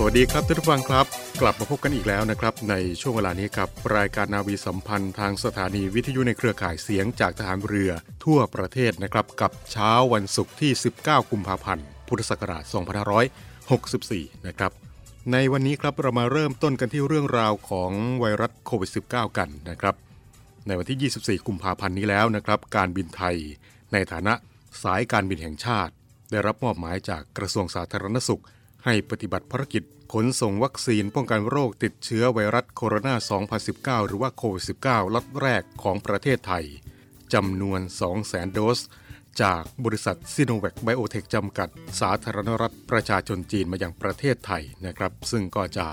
สวัสดีครับท่านผู้ฟังครับ กลับมาพบกันอีกแล้วนะครับ ในช่วงเวลานี้ครับรายการนาวีสัมพันธ์ทางสถานีวิทยุในเครือข่ายเสียงจากทหารเรือทั่วประเทศนะครับ กับเช้าวันศุกร์ที่ 19 กุมภาพันธ์ พุทธศักราช 2564 นะครับ ในวันนี้ครับเรามาเริ่มต้นกันที่เรื่องราวของไวรัสโควิด -19 กันนะครับ ในวันที่ 24 กุมภาพันธ์นี้แล้วนะครับ การบินไทย ในฐานะสายการบินแห่งชาติ ได้รับมอบหมายจากกระทรวงสาธารณสุข ให้ปฏิบัติภารกิจขนส่งวัคซีนป้องกันโรคติดเชื้อไวรัสโคโรนา 2019 หรือว่าโควิด -19 ล็อตแรกของประเทศไทยจำนวน 200,000 โดส จากบริษัทซิโนแวคไบโอเทคจำกัด สาธารณรัฐประชาชนจีนมาอยังประเทศไทยนะครับ ซึ่งก็จะ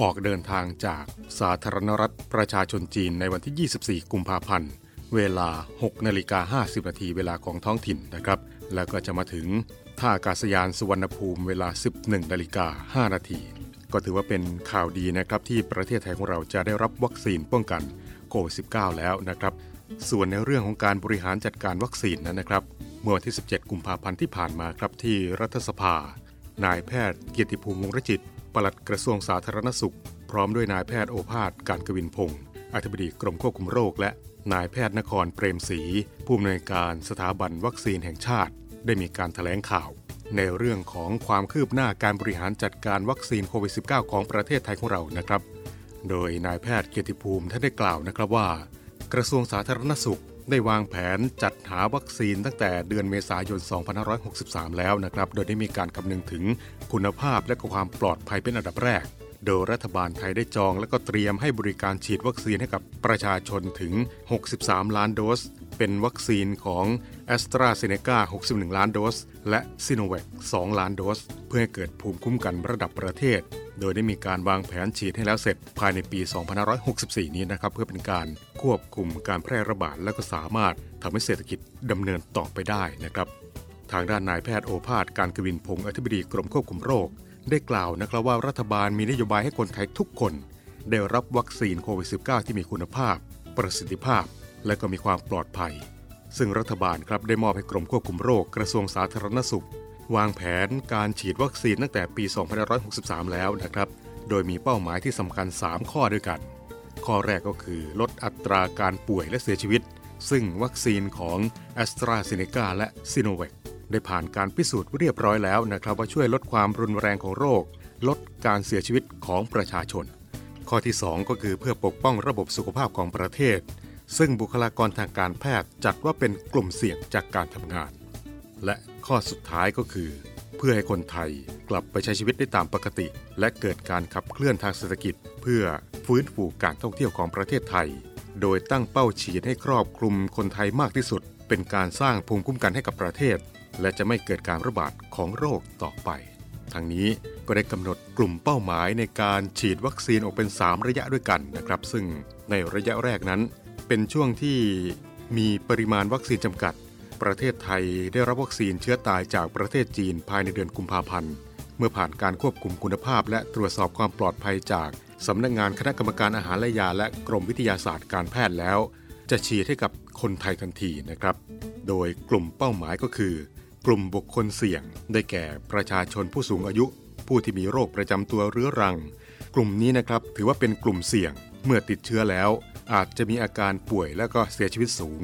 ออกเดินทางจากสาธารณรัฐประชาชนจีนในวันที่ 24 กุมภาพันธ์ เวลา 6 นาฬิกา 50 นาทีเวลาของท้องถิ่นนะครับ แล้วก็จะมาถึง ท่าอากาศยานสุวรรณภูมิเวลา 11นาฬิกา5นาที ก็ถือว่าเป็นข่าวดีนะครับที่ประเทศไทยของเราจะได้รับวัคซีนป้องกันโควิด -19 แล้วนะครับ ส่วนในเรื่องของการบริหารจัดการวัคซีนนั้นนะครับ เมื่อวันที่ 17 กุมภาพันธ์ที่ผ่านมาครับที่รัฐสภา นายแพทย์เกียรติภูมิวงรจิต ปลัดกระทรวงสาธารณสุข พร้อมด้วยนายแพทย์โอภาส การกวินพงศ์อธิบดีกรมควบคุมโรค และนายแพทย์นครเปรมศรีผู้อำนวยการสถาบันวัคซีนแห่งชาติ ได้มีการถแถลงข่าว ในเรื่องของความคืบหน้าการบริหารจัดการวัคซีนโควิด -19 ของประเทศไทยของเรานะครับ โดยนายแพทย์เกียรติภูมิท่านได้กล่าวนะครับว่า กระทรวงสาธารณสุขได้วางแผนจัดหาวัคซีนตั้งแต่เดือนเมษายน 2563 แล้วนะครับ โดยได้มีการคำนึงถึงคุณภาพและความปลอดภัยเป็นอันดับแรก โดยรัฐบาลไทยได้จองและก็เตรียมให้บริการฉีดวัคซีนให้กับประชาชนถึง 63 ล้านโดส เป็นวัคซีนของ a s t r a z เซ e c a 61 ล้านโดส และ s i n o v a c 2ล้านโดส เพื่อให้เกิดภูมิคุ้มกันระดับประเทศ โดยได้มีการวางแผนฉีดให้แล้วเสร็จภายในปี 2564 นี้นะครับ เพื่อเป็นการควบคุมการแพร่ระบาดและก็สามารถทำให้เศรษฐกิจดำเนินต่อไปได้นะครับ ทางด้านนายแพทย์โอภาสการกวินพงศ์อธิบดีกรมควบคุมโรค ได้กล่าวนะครับว่ารัฐบาลมีนโยบายให้คนไทยทุกคน ได้รับวัคซีนโควิด -19 ที่มีคุณภาพ ประสิทธิภาพ และก็มีความปลอดภัย ซึ่งรัฐบาลครับได้มอบให้กรมควบคุมโรคกระทรวงสาธารณสุข วางแผนการฉีดวัคซีนตั้งแต่ปี 2563 แล้วนะครับ โดยมีเป้าหมายที่สำคัญ 3 ข้อด้วยกัน ข้อแรกก็คือลดอัตราการป่วยและเสียชีวิต ซึ่งวัคซีนของ a s t r a z เซ e c a และ s i n o v a c ได้ผ่านการพิสูจน์เรียบร้อยแล้วนะครับ ว่าช่วยลดความรุนแรงของโรค ลดการเสียชีวิตของประชาชน ข้อที่ 2 ก็คือเพื่อปกป้องระบบสุขภาพของประเทศ ซึ่งบุคลากรทางการแพทย์จัดว่าเป็นกลุ่มเสี่ยงจากการทำงาน และข้อสุดท้ายก็คือ เพื่อให้คนไทยกลับไปใช้ชีวิตได้ตามปกติ และเกิดการขับเคลื่อนทางเศรษฐกิจ เพื่อฟื้นฟูการท่องเที่ยวของประเทศไทย โดยตั้งเป้าฉีดให้ครอบคลุมคนไทยมากที่สุด เป็นการสร้างภูมิคุ้มกันให้กับประเทศ และจะไม่เกิดการระบาดของโรคต่อไปทางนี้ก็ได้กำหนดกลุ่มเป้าหมายในการฉีดวัคซีนออกเป็น 3 ระยะด้วยกันนะครับ ซึ่งในระยะแรกนั้น เป็นช่วงที่มีปริมาณวัคซีนจำกัด ประเทศไทยได้รับวัคซีนเชื้อตายจากประเทศจีนภายในเดือนกุมภาพันธ์ เมื่อผ่านการควบคุมคุณภาพ และตรวจสอบความปลอดภัยจากสำนักงานคณะกรรมการอาหารและยา และกรมวิทยาศาสตร์การแพทย์แล้ว จะฉีดให้กับคนไทยทันทีนะครับ โดยกลุ่มเป้าหมายก็คือ กลุ่มบุคคลเสี่ยง ได้แก่ประชาชนผู้สูงอายุ ผู้ที่มีโรคประจำตัวเรื้อรัง กลุ่มนี้นะครับถือว่าเป็นกลุ่มเสี่ยง เมื่อติดเชื้อแล้ว อาจจะมีอาการป่วยและก็เสียชีวิตสูง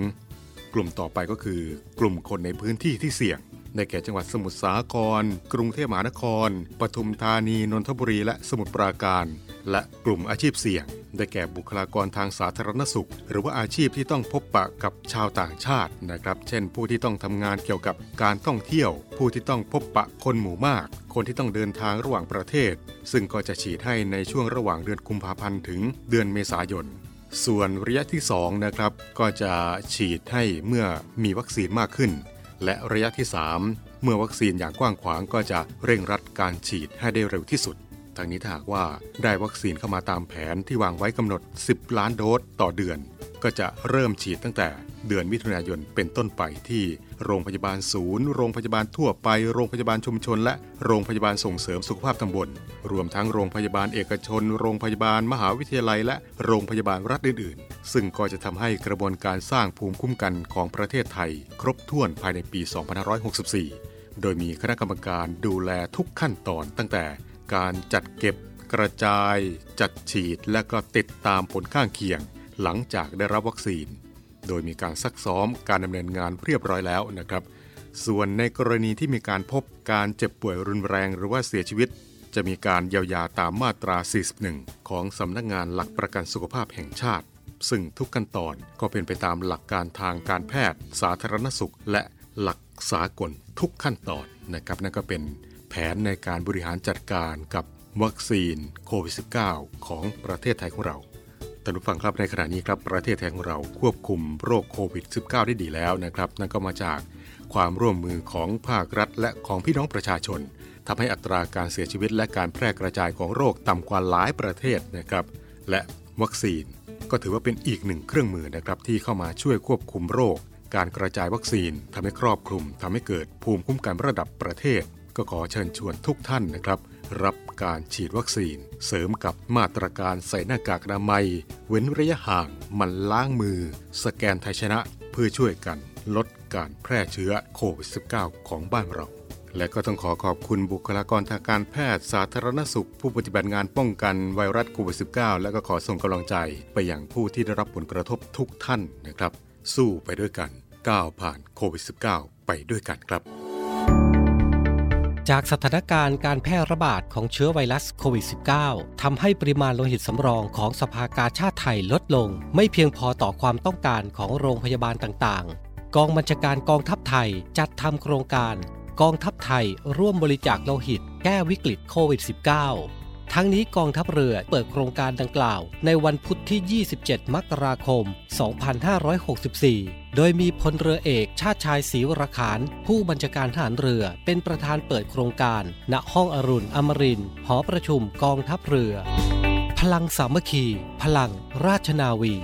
กลุ่มต่อไปก็คือ กลุ่มคนในพื้นที่ที่เสี่ยง ได้แก่จังหวัดสมุทรสาคร กรุงเทพมหานคร ปทุมธานี นนทบุรี และสมุทรปราการ และกลุ่มอาชีพเสี่ยง ได้แก่บุคลากรทางสาธารณสุข หรือว่าอาชีพที่ต้องพบปะกับชาวต่างชาตินะครับ เช่น ผู้ที่ต้องทำงานเกี่ยวกับการท่องเที่ยว ผู้ที่ต้องพบปะคนหมู่มาก คนที่ต้องเดินทางระหว่างประเทศ ซึ่งก็จะฉีดให้ในช่วงระหว่างเดือนกุมภาพันธ์ถึงเดือนเมษายนส่วนระยะที่2นะครับก็จะฉีดให้เมื่อมีวัคซีนมากขึ้น และระยะที่ 3 เมื่อวัคซีนอย่างกว้างขวางก็จะเร่งรัดการฉีดให้ได้เร็วที่สุดทางนี้ถ้าหากว่าได้วัคซีนเข้ามาตามแผนที่วางไว้กำหนด 10 ล้านโดสต่อเดือน ก็จะเริ่มฉีดตั้งแต่ เดือนมิถุนายนเป็นต้นไปที่โรงพยาบาลศูนย์ โรงพยาบาลทั่วไป โรงพยาบาลชุมชน และโรงพยาบาลส่งเสริมสุขภาพตำบล รวมทั้งโรงพยาบาลเอกชน โรงพยาบาลมหาวิทยาลัย และโรงพยาบาลรัฐอื่น ๆ ซึ่งก็จะทำให้กระบวนการสร้างภูมิคุ้มกันของประเทศไทย ครบถ้วนภายในปี 2564 โดยมีคณะกรรมการดูแลทุกขั้นตอนตั้งแต่การจัดเก็บ กระจาย จัดฉีด และก็ติดตามผลข้างเคียง หลังจากได้รับวัคซีน โดยมีการซักซ้อมการดำเนินงานเรียบร้อยแล้วนะครับ ส่วนในกรณีที่มีการพบการเจ็บป่วยรุนแรงหรือว่าเสียชีวิต จะมีการเยียวยาตามมาตรา 41 ของสำนักงงานหลักประกันสุขภาพแห่งชาติ ซึ่งทุกขั้นตอนก็เป็นไปตามหลักการทางการแพทย์ สาธารณสุข และหลักสากลทุกขั้นตอนนะครับนั่นก็เป็นแผนในการบริหารจัดการกับวัคซีนโควิด -19 ของประเทศไทยของเรา ท่านผู้ฟังครับในขณะนี้ครับประเทศไทยของเราควบคุมโรคโควิด -19 ได้ดีแล้วนะครับ นั่นก็มาจากความร่วมมือของภาครัฐ และของพี่น้องประชาชนทำให้อัตราการเสียชีวิตและการแพร่กระจายของโรคต่ำกว่าหลายประเทศนะครับ และวัคซีน ก็ถือว่าเป็นอีกหนึ่งเครื่องมือนะครับที่เข้ามาช่วยควบคุมโรค การกระจายวัคซีนทำให้ครอบคลุมทำให้เกิดภูมิคุ้มกันระดับประเทศ ก็ขอเชิญชวนทุกท่านนะครับ รับการฉีดวัคซีน เสริมกับมาตรการใส่หน้ากากอนามัย เว้นระยะห่างมันล้างมือ สแกนไทยชนะเพื่อช่วยกันลดการแพร่เชื้อโควิด -19 ของบ้านเรา และก็ต้องขอขอบคุณบุคลากรทางการแพทย์สาธารณสุข ผู้ปฏิบัติงานป้องกันไวรัสโควิด -19 และก็ขอส่งกำลังใจไปยังผู้ที่ได้รับผลกระทบทุกท่านนะครับ สู้ไปด้วยกันก้าวผ่านโควิด -19 ไปด้วยกันครับ จากสถานการณ์การแพร่ระบาดของเชื้อไวรัสโควิด -19 ทำให้ปริมาณโลหิตสำรองของสภากาชาติไทยลดลง ไม่เพียงพอต่อความต้องการของโรงพยาบาลต่างๆ กองบัญชาการกองทัพไทยจัดทำโครงการ กองทัพไทยร่วมบริจาคโลหิต แก้วิกฤตโควิด -19 ทั้งนี้กองทัพเรือเปิดโครงการดังกล่าว ในวันพุธที่ 27 มกราคม 2564 โดยมีพลเรือเอกชาติชายศรีวรขาน ผู้บัญชาการทหารเรือเป็นประธานเปิดโครงการ ณห้องอรุณอมรินหอประชุมกองทัพเรือ พลังสามัคคี พลังราชนาวี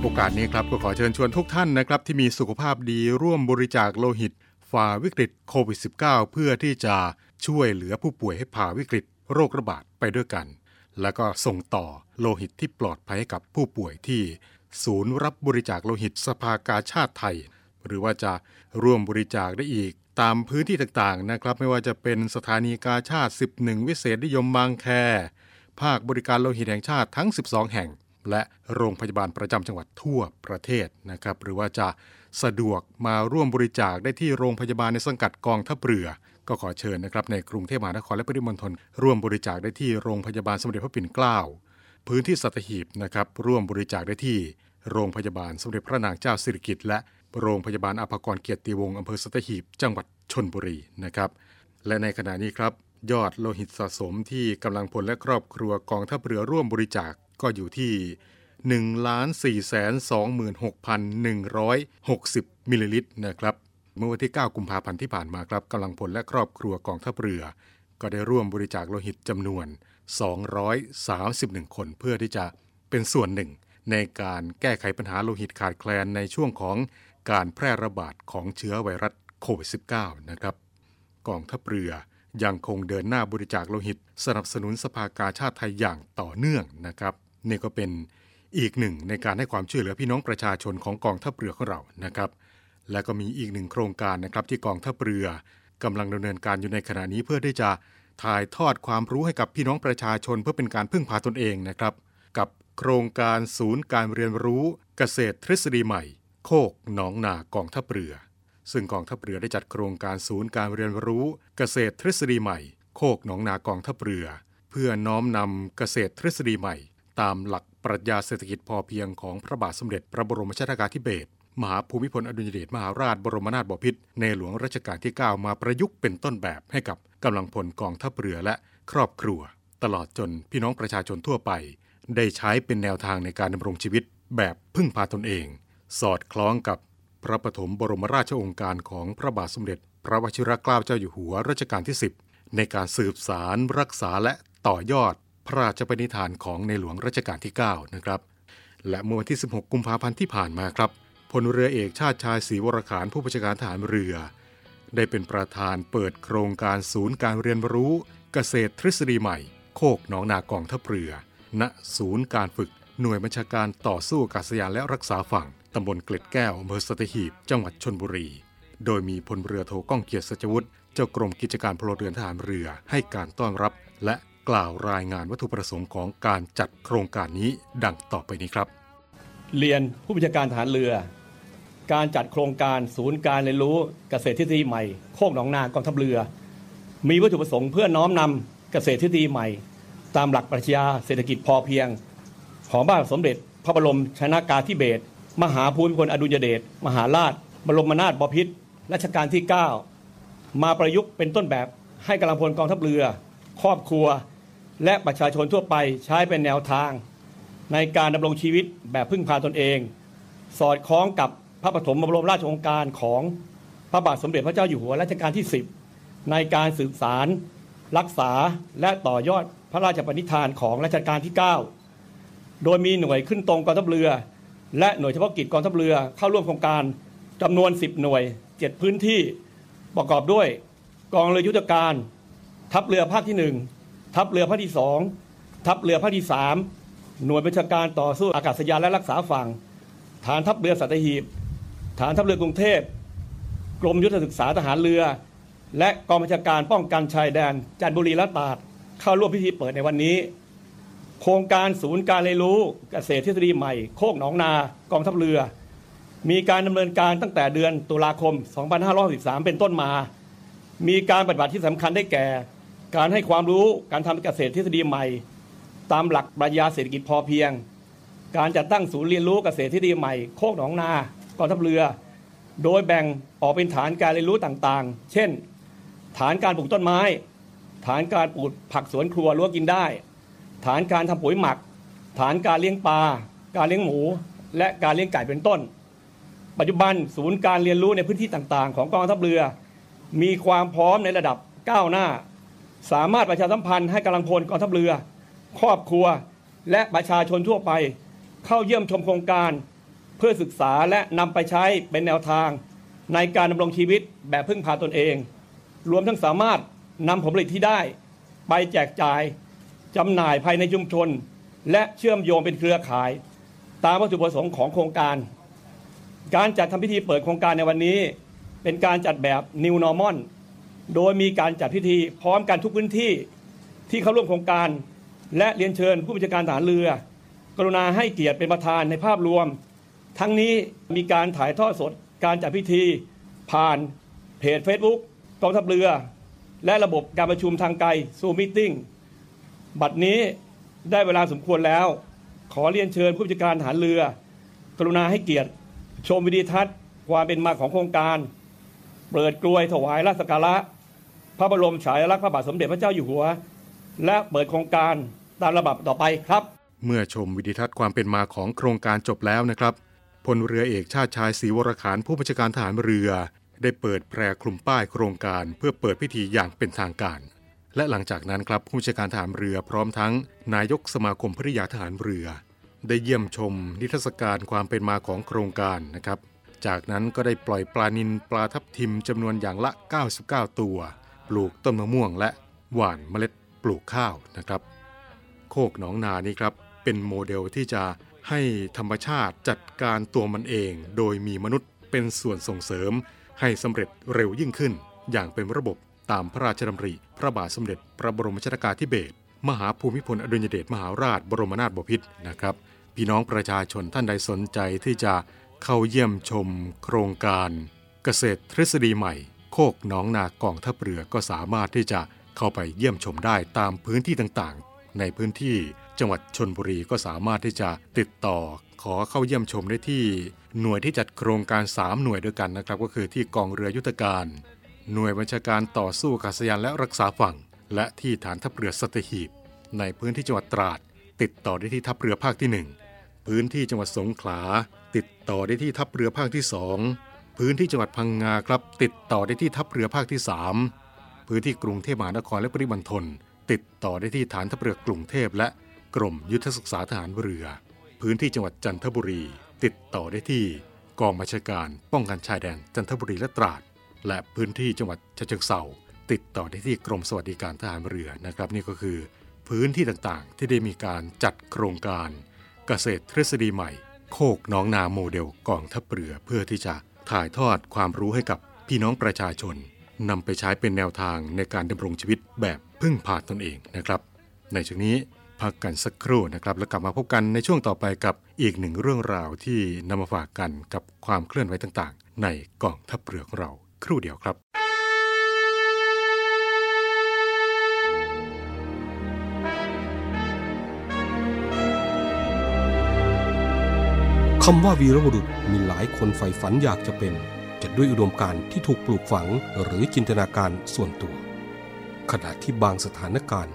โอกาสนี้ครับก็ขอเชิญชวนทุกท่านนะครับ ที่มีสุขภาพดีร่วมบริจาคโลหิต ฝ่าวิกฤตโควิด -19 เพื่อที่จะช่วยเหลือผู้ป่วยให้ผ่าวิกฤตโรคระบาดไปด้วยกัน แล้วก็ส่งต่อโลหิตที่ปลอดภัยให้กับผู้ป่วยที่ ศูนย์รับบริจาคโลหิตสภากาชาติไทย หรือว่าจะร่วมบริจาคได้อีก ตามพื้นที่ต่างๆนะครับ ไม่ว่าจะเป็นสถานีกาชาติ 11 วิเศษนิยมบางแค ภาคบริการโลหิตแห่งชาติทั้ง 12 แห่ง และโรงพยาบาลประจำจังหวัดทั่วประเทศนะครับหรือว่าจะสะดวกมาร่วมบริจาคได้ที่โรงพยาบาลในสังกัดกองทัพเรือก็ขอเชิญนะครับในกรุงเทพมหานครและปริมณฑลร่วมบริจาคได้ที่โรงพยาบาลสมเด็จพระปิ่นเกล้า พื้นที่สัตหีบนะครับร่วมบริจาคได้ที่ โรงพยาบาลสมเด็จพระนางเจ้าสิริกิติ์และโรงพยาบาลอาภากรเกียรติวงศ์อำเภอสัตหีบ จังหวัดชลบุรีนะครับ และในขณะนี้ครับ ยอดโลหิตสะสมที่กำลังพลและครอบครัวกองทัพเรือร่วมบริจาคก็อยู่ที่1,426,160 มิลลิลิตรนะครับ เมื่อวันที่ 9 กุมภาพันธ์ที่ผ่านมาครับกำลังพลและครอบครัวกองทัพเรือ ก็ได้ร่วมบริจาคโลหิตจำนวน 231 คนเพื่อที่จะเป็นส่วนหนึ่ง ในการแก้ไขปัญหาโลหิตขาดแคลนในช่วงของการแพร่ระบาดของเชื้อไวรัสโควิด -19 นะครับกองทัพเรือยังคงเดินหน้าบริจาคโลหิต สนับสนุนสภากาชาติไทยอย่างต่อเนื่องนะครับนี่ก็เป็นอีกหนึ่งในการให้ความช่วยเหลือพี่น้องประชาชนของกองทัพเรือของเรานะครับ และก็มีอีกหนึ่งโครงการนะครับที่กองทัพเรือกำลังดำเนินการอยู่ในขณะนี้เพื่อที่จะถ่ายทอดความรู้ให้กับพี่น้องประชาชนเพื่อเป็นการพึ่งพาตนเองนะครับ กับ โครงการศูนย์การเรียนรู้เกษตรทฤษฎีใหม่ โคกหนองนากองทัพเรือ ซึ่งกองทัพเรือได้จัดโครงการศูนย์การเรียนรู้เกษตรทฤษฎีใหม่ โคกหนองนากองทัพเรือ เพื่อน้อมนำเกษตรทฤษฎีใหม่ ตามหลักปรัชญาเศรษฐกิจพอเพียงของพระบาทสมเด็จพระบรมชนากาธิเบศรมหาภูมิพลอดุลยเดชมหาราชบรมนาถบพิตรในหลวงรัชกาลที่ 9 มาประยุกต์เป็นต้นแบบให้กับกำลังพลกองทัพเรือและครอบครัว ตลอดจนพี่น้องประชาชนทั่วไป ได้ใช้เป็นแนวทางในการดำรงชีวิตแบบพึ่งพาตนเอง สอดคล้องกับพระปฐมบรมราชโองการของพระบาทสมเด็จ พระวชิรเกล้าเจ้าอยู่หัวรัชกาลที่ 10 ในการสืบสารรักษาและต่อยอดพระราชปณิธานของในหลวงรัชกาลที่ 9 นะครับ และเมื่อวันที่ 16 กุมภาพันธ์ที่ผ่านมาครับพลเรือเอกชาติชายศรีวรขานผู้บัญชาการทหารเรือ ได้เป็นประธานเปิดโครงการศูนย์การเรียนรู้ เกษตรทฤษฎีใหม่ โคกหนองนากองทัพเรือ ณศูนย์การฝึกหน่วยบัญชาการต่อสู้อากาศยานและรักษาฝั่งตำบลเกล็ดแก้วอำเภอสตหีบ จังหวัดชนบุรี โดยมีพลเรือโทก้องเกียรติสัจวุฒิเจ้ากรมกิจการพลเรือนทหารเรือให้การต้อนรับ และกล่าวรายงานวัตถุประสงค์ของการจัดโครงการนี้ดังต่อไปนี้ครับ เรียนผู้บัญชาการทหารเรือ การจัดโครงการศูนย์การเรียนรู้เกษตรทฤษฎีใหม่โคกหนองนากองทัพเรือ มีวัตถุประสงค์เพื่อน้อมนำเกษตรทฤษฎีใหม่ ตามหลักปรัชญาเศรษฐกิจพอเพียง ของบ้านสมเด็จ พระบรมชนากาธิเบศรมหาภูมิพลอดุลยเดชมหาราช บรมนาถบพิตรรัชกาลที่ 9 มาประยุกต์เป็นต้นแบบให้กำลังพลกองทัพเรือ ครอบครัว และประชาชนทั่วไปใช้เป็นแนวทาง ในการดำรงชีวิตแบบพึ่งพาตนเอง สอดคล้องกับพระปฐมบรมราชโองการของพระบาทสมเด็จพระเจ้าอยู่หัวรัชกาลที่ 10 ในการสืบสารรักษาและต่อยอด ระราชปณิธานของรัชกาลที่ 9 โดยมีหน่วยขึ้นตรงกองทัพเรือ และหน่วยเฉพาะกิจกองทัพเรือเข้าร่วมโครงการจำนวน 10 หน่วย 7 พื้นที่ประกอบด้วย กองเรือยุทธการ ทัพเรือภาคที่ 1 ทัพเรือภาคที่ 2 ทัพเรือภาคที่ 3 หน่วยบัญชาการต่อสู้อากาศยานและรักษาฝั่ง ฐานทัพเรือสัตหีบ ฐานทัพเรือกรุงเทพกรมยุทธศึกษาทหารเรือ และกองบัญชาการป้องกันชายแดนจันทบุรีและตราด เข้าร่วมพิธีเปิดในวันนี้ โครงการศูนย์การเรียนรู้เกษตรทฤษฎีใหม่ โคกหนองนากองทัพเรือ มีการดำเนินการตั้งแต่เดือนตุลาคม 2563 เป็นต้นมา มีการปฏิบัติที่สำคัญได้แก่ การให้ความรู้การทำเกษตรทฤษฎีใหม่ ตามหลักปรัชญาเศรษฐกิจพอเพียง การจัดตั้งศูนย์เรียนรู้เกษตรทฤษฎีใหม่ โคกหนองนากองทัพเรือ โดยแบ่งออกเป็นฐานการเรียนรู้ต่างๆ เช่น ฐานการปลูกต้นไม้ ฐานการปลูกผักสวนครัวรั้วกินได้ ฐานการทำปุ๋ยหมัก ฐานการเลี้ยงปลา การเลี้ยงหมู และการเลี้ยงไก่เป็นต้น ปัจจุบันศูนย์การเรียนรู้ในพื้นที่ต่างๆ ของกองทัพเรือ มีความพร้อมในระดับก้าวหน้า สามารถประชาสัมพันธ์ให้กำลังพลกองทัพเรือ ครอบครัว และประชาชนทั่วไป เข้าเยี่ยมชมโครงการ เพื่อศึกษาและนำไปใช้เป็นแนวทาง ในการดำรงชีวิตแบบพึ่งพาตนเอง รวมทั้งสามารถ นำผลผลิตที่ได้ ไปแจกจ่ายจำหน่ายภายในชุมชน และเชื่อมโยงเป็นเครือข่าย ตามวัตถุประสงค์ของโครงการ การจัดทำพิธีเปิดโครงการในวันนี้ เป็นการจัดแบบ New Normal โดยมีการจัดพิธีพร้อมกันทุกพื้นที่ที่เข้าร่วมโครงการ และเรียนเชิญผู้บัญชาการทหารเรือ กรุณาให้เกียรติเป็นประธานในภาพรวม ทั้งนี้มีการถ่ายทอดสดการจัดพิธี ผ่านเพจ Facebook กองทัพเรือ และระบบการประชุมทางไกลซูมิติ้งบัดนี้ได้เวลาสมควรแล้ว ขอเรียนเชิญผู้บัญชาการทหารเรือ กรุณาให้เกียรติ ชมวิดีทัศน์ความเป็นมาของโครงการ เปิดกลวยถวายราชสัการะ พระบรมฉายาลักษณ์พระบาทสมเด็จพระเจ้าอยู่หัว และเปิดโครงการตามระดับต่อไปครับ เมื่อชมวิดีทัศน์ความเป็นมาของโครงการจบแล้วนะครับพลเรือเอกชาติชายศรีวรขานผู้บัญชาการทหารเรือ ได้เปิดแพรคลุมป้ายโครงการเพื่อเปิดพิธีอย่างเป็นทางการ และหลังจากนั้นครับผู้บัญชการทหารเรือพร้อมทั้ง นายกสมาคมภริยาทหารเรือ ได้เยี่ยมชม นิทรรศการความเป็นมาของโครงการนะครับ จากนั้นก็ได้ปล่อยปลานินปลาทับทิมจำนวนอย่างละ 99 ตัว ปลูกต้นมะม่วงและหว่านเมล็ดปลูกข้าวนะครับ โคกหนองนานี่ครับเป็นโมเดลที่จะให้ธรรมชาติจัดการตัวมันเอง โดยมีมนุษย์เป็นส่วนส่งเสริม ให้สำเร็จเร็วยิ่งขึ้น อย่างเป็นระบบตามพระราชดำริ พระบาทสมเด็จ พระบรมชนากาธิเบศรมหาภูมิพลอดุลยเดชมหาราชบรมนาถบพิตรนะครับ พี่น้องประชาชนท่านใดสนใจที่จะเข้าเยี่ยมชมโครงการ เกษตรทฤษฎีใหม่ โคกหนองนากองทัพเรือก็สามารถที่จะเข้าไปเยี่ยมชมได้ตามพื้นที่ต่างๆ ในพื้นที่จังหวัดชนบุรีก็สามารถที่จะติดต่อ ขอเข้าเยี่ยมชมได้ที่หน่วยที่จัดโครงการ 3 หน่วยด้วยกันนะครับ ก็คือที่กองเรือยุทธการ หน่วยบัญชาการต่อสู้อากาศยานและรักษาฝั่ง และที่ฐานทัพเรือสัตหีบ ในพื้นที่จังหวัดตราด ติดต่อได้ที่ทัพเรือภาคที่ 1 พื้นที่จังหวัดสงขลา ติดต่อได้ที่ทัพเรือภาคที่ 2 พื้นที่จังหวัดพังงาครับ ติดต่อได้ที่ทัพเรือภาคที่ 3 พื้นที่กรุงเทพมหานครและปริมณฑลติดต่อได้ที่ฐานทัพเรือกรุงเทพและกรมยุทธศึกษาทหารเรือ พื้นที่จังหวัดจันทบุรี ติดต่อได้ที่กองบัญชาการป้องกันชายแดนจันทบุรีและตราด และพื้นที่จังหวัดฉะเชิงเทราติดต่อได้ที่กรมสวัสดิการทหารเรือนะครับ นี่ก็คือ พื้นที่ต่างๆ ที่ได้มีการจัดโครงการ เกษตรทฤษฎีใหม่ โคกน้องนาโมเดลกองทัพเรือเพื่อที่จะถ่ายทอดความรู้ให้กับพี่น้องประชาชนนำไปใช้เป็นแนวทางในการดำรงชีวิตแบบพึ่งพาตนเองนะครับ ในช่วงนี้ พักกันสักครู่นะครับ แล้วกลับมาพบกันในช่วงต่อไปกับอีกหนึ่งเรื่องราวที่นำมาฝากกันกับความเคลื่อนไหวต่างๆ ในกองทัพเรือของเราครู่เดียวครับคำว่าวีรบุรุษมีหลายคนใฝ่ฝันอยากจะเป็นจะด้วยอุดมการณ์ที่ถูกปลูกฝังหรือจินตนาการส่วนตัว ขณะที่บางสถานการณ์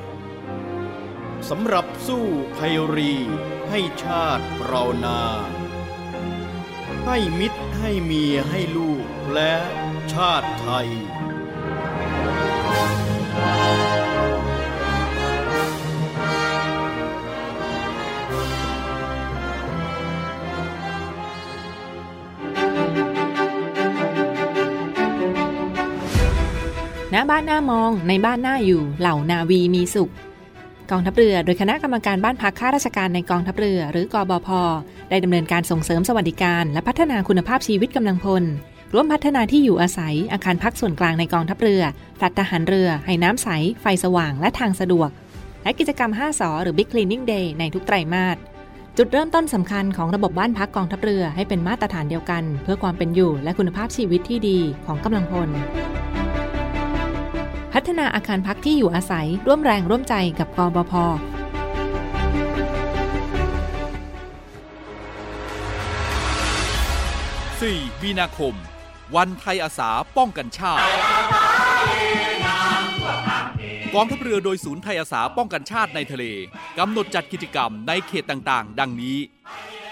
สำหรับสู้ภัยรี ให้ชาติเรานา ให้มิตรให้เมียให้ลูกและชาติไทย ณบ้านหน้ามองในบ้านหน้าอยู่เหล่านาวีมีสุข กองทัพเรือ โดยคณะกรรมการบ้านพักข้าราชการในกองทัพเรือ หรือกอบพได้ดำเนินการส่งเสริมสวัสดิการ และพัฒนาคุณภาพชีวิตกำลังพลร่วมพัฒนาที่อยู่อาศัย อาคารพักส่วนกลางในกองทัพเรือแฟลตทหารเรือ ให้น้ำใส ไฟสว่าง และทางสะดวก และกิจกรรม 5สอหรือ Big Cleaning Day ในทุกไตรมาส จุดเริ่มต้นสำคัญของระบบบ้านพักกองทัพเรือให้เป็นมาตรฐานเดียวกัน เพื่อความเป็นอยู่และคุณภาพชีวิตที่ดีของกำลังพล พัฒนาอาคารพักที่อยู่อาศัยร่วมแรงร่วมใจกับกบพ4มีนาคม วันไทยอาสาป้องกันชาติ กองทัพเรือโดยศูนย์ไทยอาสาป้องกันชาติในทะเลกำหนดจัดกิจกรรมในเขตต่างๆ ดังนี้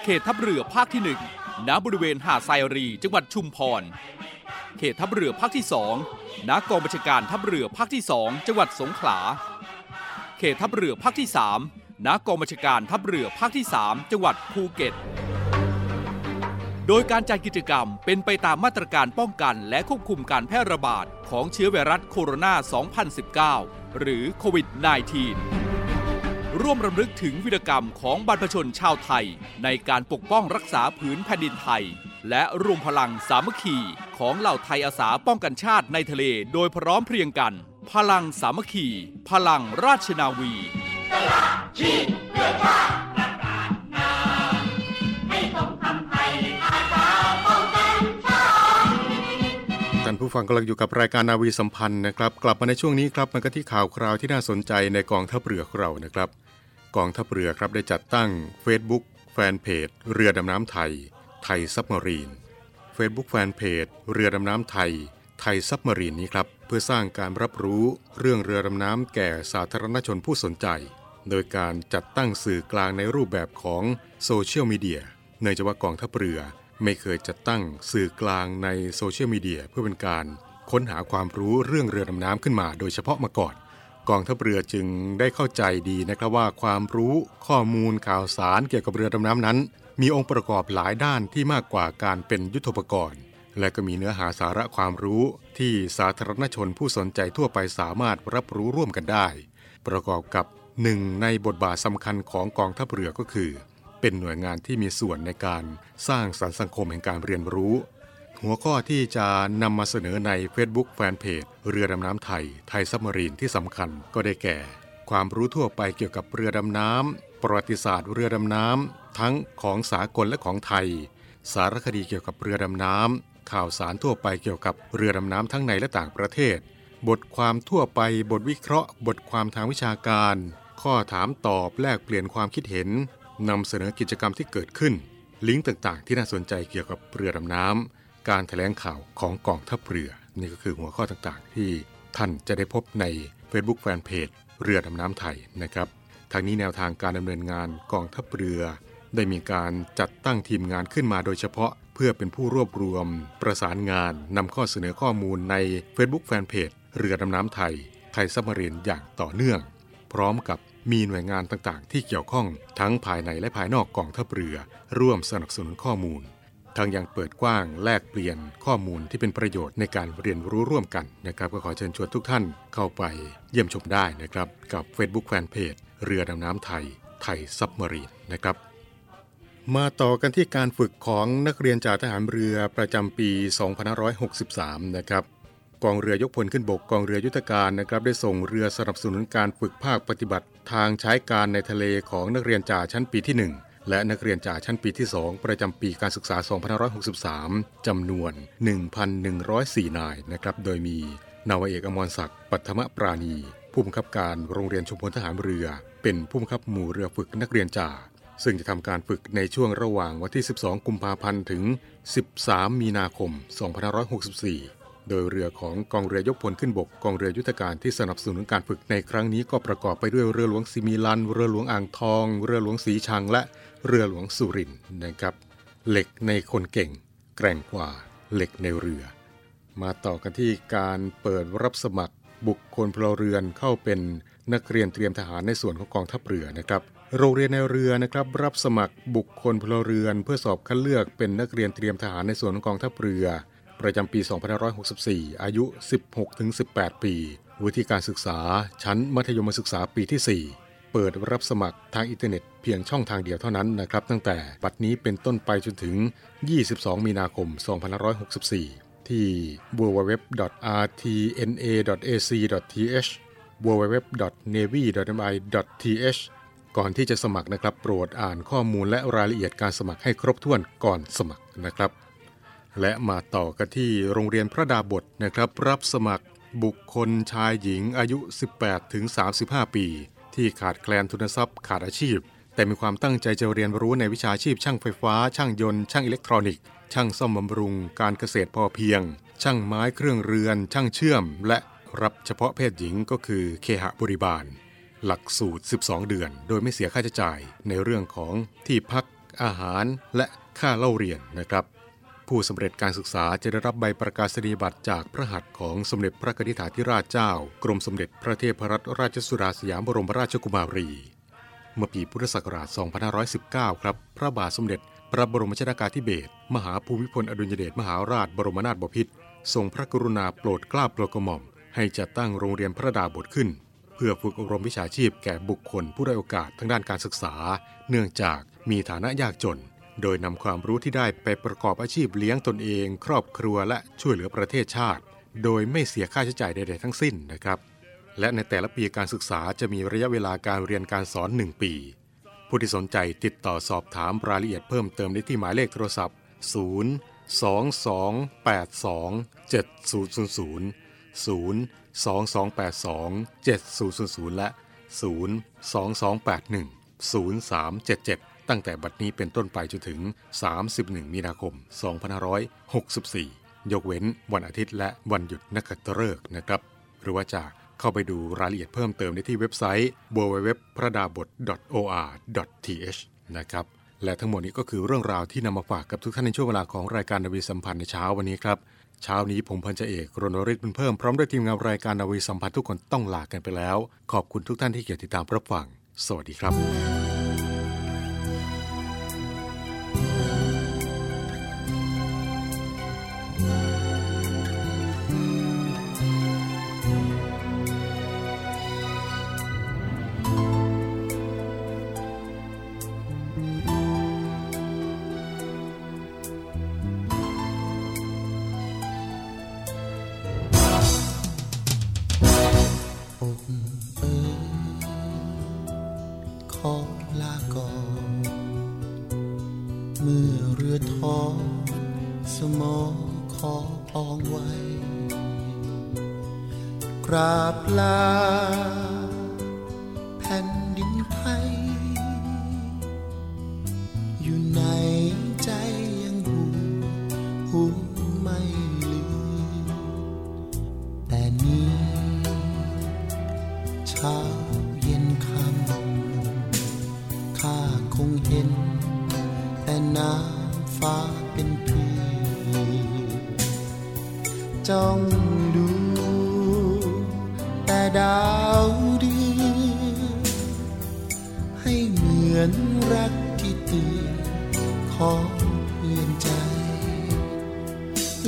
เขตทัพเรือภาคที่1ณบริเวณหาดไซรี จังหวัดชุมพร เขตทัพเรือภาคที่2ณกองบัญชาการทัพเรือภาคที่ 2 จังหวัดสงขลา เขตทัพเรือภาคที่3ณกองบัญชาการทัพเรือภาคที่ 3 จังหวัดภูเก็ต โดยการจัดกิจกรรมเป็นไปตามมาตรการป้องกันและควบคุมการแพร่ระบาดของเชื้อไวรัสโคโรนา 2019 หรือโควิด -19 ร่วมรำลึกถึงวีรกรรมของบรรพชนชาวไทย ในการปกป้องรักษาผืนแผ่นดินไทย และรวมพลังสามัคคี ของเหล่าไทยอาสาป้องกันชาติในทะเลโดยพร้อมเพรียงกัน พลังสามัคคี พลังราชนาวีท่านผู้ฟังกำลังอยู่กับรายการนาวีสัมพันธ์นะครับ กลับมาในช่วงนี้ครับมันก็ที่ข่าวคราวที่น่าสนใจในกองทัพเรือของเรานะครับ กองทัพเรือครับได้จัดตั้ง Facebook fanpage เรือดำน้ำไทย Thai Submarine Facebook fanpage เรือดำน้ำไทย Thai Submarine นี้ครับ เพื่อสร้างการรับรู้เรื่องเรือดำน้ำแก่สาธารณชนผู้สนใจ โดยการจัดตั้งสื่อกลางในรูปแบบของโซเชียลมีเดียเนื่องจากว่ากองทัพเรือไม่เคยจัดตั้งสื่อกลางในโซเชียลมีเดียเพื่อเป็นการค้นหาความรู้เรื่องเรือดำน้ำขึ้นมา โดยเฉพาะมาก่อน กองทัพเรือจึงได้เข้าใจดีนะครับว่าความรู้ข้อมูลข่าวสารเกี่ยวกับเรือดำน้ำนั้น มีองค์ประกอบหลายด้านที่มากกว่าการเป็นยุทธปกรณ์ และก็มีเนื้อหาสาระความรู้ที่สาธารณชนผู้สนใจทั่วไปสามารถรับรู้ร่วมกันได้ ประกอบกับหนึ่งในบทบาทสำคัญของกองทัพเรือก็คือ เป็นหน่วยงานที่มีส่วนในการสร้างสรรค์สังคมแห่งการเรียนรู้ หัวข้อที่จะนำมาเสนอใน Facebook แฟนเพจเรือดำน้ำไทย ไทยซับมารีนที่สำคัญก็ได้แก่ ความรู้ทั่วไปเกี่ยวกับเรือดำน้ำประวัติศาสตร์เรือดำน้ำ ทั้งของสากลและของไทย สารคดีเกี่ยวกับเรือดำน้ำข่าวสารทั่วไปเกี่ยวกับเรือดำน้ำทั้งในและต่างประเทศ บทความทั่วไปบทวิเคราะห์ บทความทางวิชาการ ข้อถามตอบแลกเปลี่ยนความคิดเห็นนำเสนอกิจกรรมที่เกิดขึ้น ลิงก์ต่างๆ ที่น่าสนใจเกี่ยวกับเรือดำน้ำการถแถลงข่าวของกองทัพเรือ นี่ก็คือหัวข้อต่างๆ ที่ท่านจะได้พบใน Facebook Fanpage เรือดำน้ำไทยนะครับทางนี้แนวทางการดำเนินงานกองทัพเรือ ได้มีการจัดตั้งทีมงานขึ้นมาโดยเฉพาะ เพื่อเป็นผู้รวบรวม ประสานงานนำข้อเสนอข้อมูลใน Facebook Fanpage เรือดำน้ำไทย ไทยซับมารีนอย่างต่อเนื่อง พร้อมกับมีหน่วยงานต่างๆ ที่เกี่ยวข้องทั้งภายในและภายนอกกองทัพเรือ ร่วมสนับสนุนข้อมูลทั้งยังเปิดกว้างแลกเปลี่ยนข้อมูลที่เป็นประโยชน์ในการเรียนรู้ร่วมกันนะครับ ก็ขอเชิญชวนทุกท่านเข้าไปเยี่ยมชมได้นะครับ กับ Facebook Fanpage เรือดำน้ำไทย ไทยซับมารีนนะครับ มาต่อกันที่การฝึกของนักเรียนจากทหารเรือประจำปี 2563 นะครับ กองเรือยกพลขึ้นบกกองเรือยุทธการนะครับ ได้ส่งเรือสนับสนุนการฝึกภาคปฏิบัติ ทางใช้การในทะเลของนักเรียนจ่าชั้นปีที่ 1 และนักเรียนจ่าชั้นปีที่ 2 ประจำปีการศึกษา 2563 จำนวน 1,104 นายนะครับ โดยมีนาวเอกอมรศักดิ์ปัทมปราณี ผู้บังคับการโรงเรียนชุมพลทหารเรือ เป็นผู้บังคับหมู่เรือฝึกนักเรียนจ่า ซึ่งจะทำการฝึกในช่วงระหว่างวันที่ 12 กุมภาพันธ์ถึง 13 มีนาคม 2564 โดยเรือของกองเรือยกพลขึ้นบกกองเรือยุทธการที่สนับสนุนการฝึกในครั้งนี้ก็ประกอบไปด้วยเรือหลวงสิมีลัน เรือหลวงอ่างทอง เรือหลวงสีชัง และเรือหลวงสุรินทร์นะครับ เหล็กในคนเก่ง แกร่งกว่าเหล็กในเรือ มาต่อกันที่การเปิดรับสมัครบุคคลพลเรือนเข้าเป็นนักเรียนเตรียมทหารในส่วนของกองทัพเรือนะครับ โรงเรียนนายเรือนะครับรับสมัครบุคคลพลเรือน เพื่อสอบคัดเลือกเป็นนักเรียนเตรียมทหารในส่วนของกองทัพเรือ ประจำปี 2564 อายุ 16-18 ปีวุฒิการศึกษา ชั้นมัธยมศึกษาปีที่ 4 เปิดรับสมัครทางอินเทอร์เน็ตเพียงช่องทางเดียวเท่านั้นนะครับ ตั้งแต่ปัดนี้เป็นต้นไปจนถึง 22 มีนาคม 2564 ที่ www.rtna.ac.th www.navy.mi.th ก่อนที่จะสมัครนะครับ โปรดอ่านข้อมูลและรายละเอียดการสมัครให้ครบถ้วนก่อนสมัครนะครับ และมาต่อกันที่โรงเรียนพระดาบทนะครับ รับสมัครบุคคลชายหญิงอายุ 18 ถึง 35 ปี ที่ขาดแคลนทุนทรัพย์ขาดอาชีพ แต่มีความตั้งใจจะเรียนรู้ในวิชาชีพ ช่างไฟฟ้า ช่างยนต์ ช่างอิเล็กทรอนิกส์ ช่างซ่อมบำรุง การเกษตรพอเพียง ช่างไม้เครื่องเรือน ช่างเชื่อม และรับเฉพาะเพศหญิงก็คือเคหบริบาล หลักสูตร 12 เดือน โดยไม่เสียค่าใช้จ่ายในเรื่องของที่พักอาหารและค่าเล่าเรียนนะครับ ผู้สำเร็จการศึกษาจะได้รับใบประกาศนียบัตรจากพระหัตถ์ของสมเด็จพระกนิษฐาธิราชเจ้า กรมสมเด็จพระเทพรัตนราชสุดาสยามบรมราชกุมารี เมื่อปีพุทธศักราช 2519 ครับ พระบาทสมเด็จพระบรมชนากาธิเบศรมหาภูมิพลอดุลยเดชมหาราชบรมนาถบพิตรทรงพระกรุณาโปรดเกล้าโปรดกระหม่อม ให้จัดตั้งโรงเรียนพระดาบทขึ้น พื่อฝึกอบรมวิชาชีพแก่บุคคลผู้ได้โอกาสทางด้านการศึกษา เนื่องจากมีฐานะยากจน โดยนำความรู้ที่ได้ไปประกอบอาชีพเลี้ยงตนเอง ครอบครัวและช่วยเหลือประเทศชาติ โดยไม่เสียค่าใช้จ่ายใดๆทั้งสิ้นนะครับ และในแต่ละปีการศึกษาจะมีระยะเวลาการเรียนการสอน 1 ปี ผู้ที่สนใจติดต่อสอบถามรายละเอียดเพิ่มเติมได้ที่หมายเลขโทรศัพท์ 0 2 2 8 2 7 0 0 0 2 2 8 2 7 0 0 0 และ 0 2 2 8 1 0 3 7 7 ตั้งแต่บัดนี้เป็นต้นไปจนถึง 31 มีนาคม 2564 ยกเว้นวันอาทิตย์และวันหยุดนักขัตฤกษ์นะครับ หรือว่าจะเข้าไปดูรายละเอียดเพิ่มเติมได้ที่เว็บไซต์ www พระดาบท or.th นะครับ และทั้งหมดนี้ก็คือเรื่องราวที่นำมาฝากกับทุกท่านในช่วงเวลาของรายการนาวีสัมพันธ์ในเช้าวันนี้ครับ เช้านี้ผมพันจเอกรณฤทธิ์บุญเพิ่มพร้อมด้วยทีมงานรายการนาวีสัมพันธ์ทุกคนต้องลากันไปแล้ว ขอบคุณทุกท่านที่เกียรติดตามรับฟัง สวัสดีครับ แต่ดาวเดือนให้เหมือนรักที่ตือนของเพื่อนใจ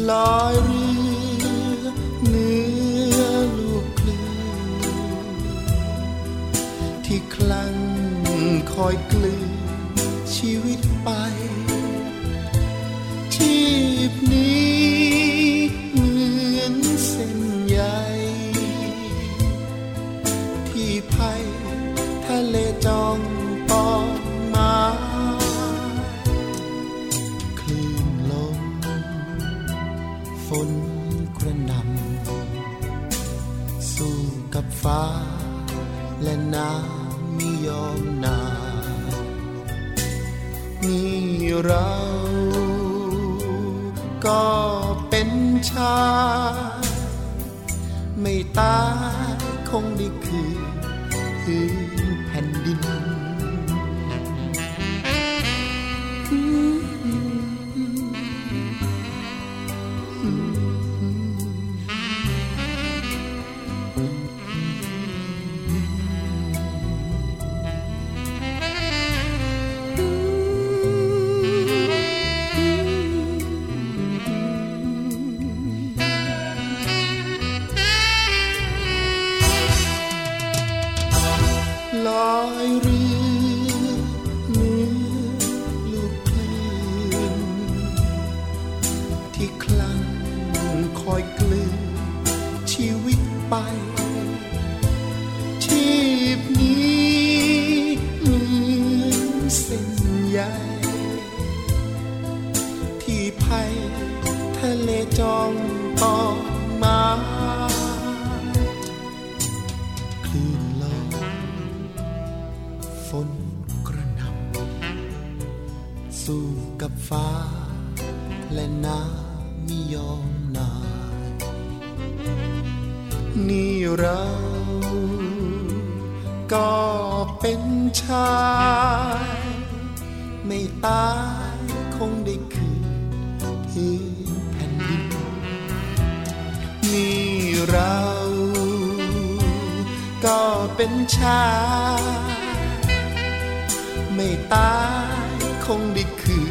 ลอยเรือเหนือลูกคลื่นที่คลั่งคอยกลืนชีวิตไปชีพนี้ จองปองมาคลื่นลมฝนกระหนำสู้กับฟ้า และน้ำไม่ยอมนานี่เราก็เป็นชา ไม่ตายคงได้คืนพื้นแผ่นดิน ฝนกระหนำสู้กับฟ้า และน้ำไม่ยอมนาย นี่เรา ก็เป็นชาย ไม่ตายคงได้คืนพื้นแผ่นดิน นี่เรา ก็เป็นชาย ไม่ตายคงได้คืน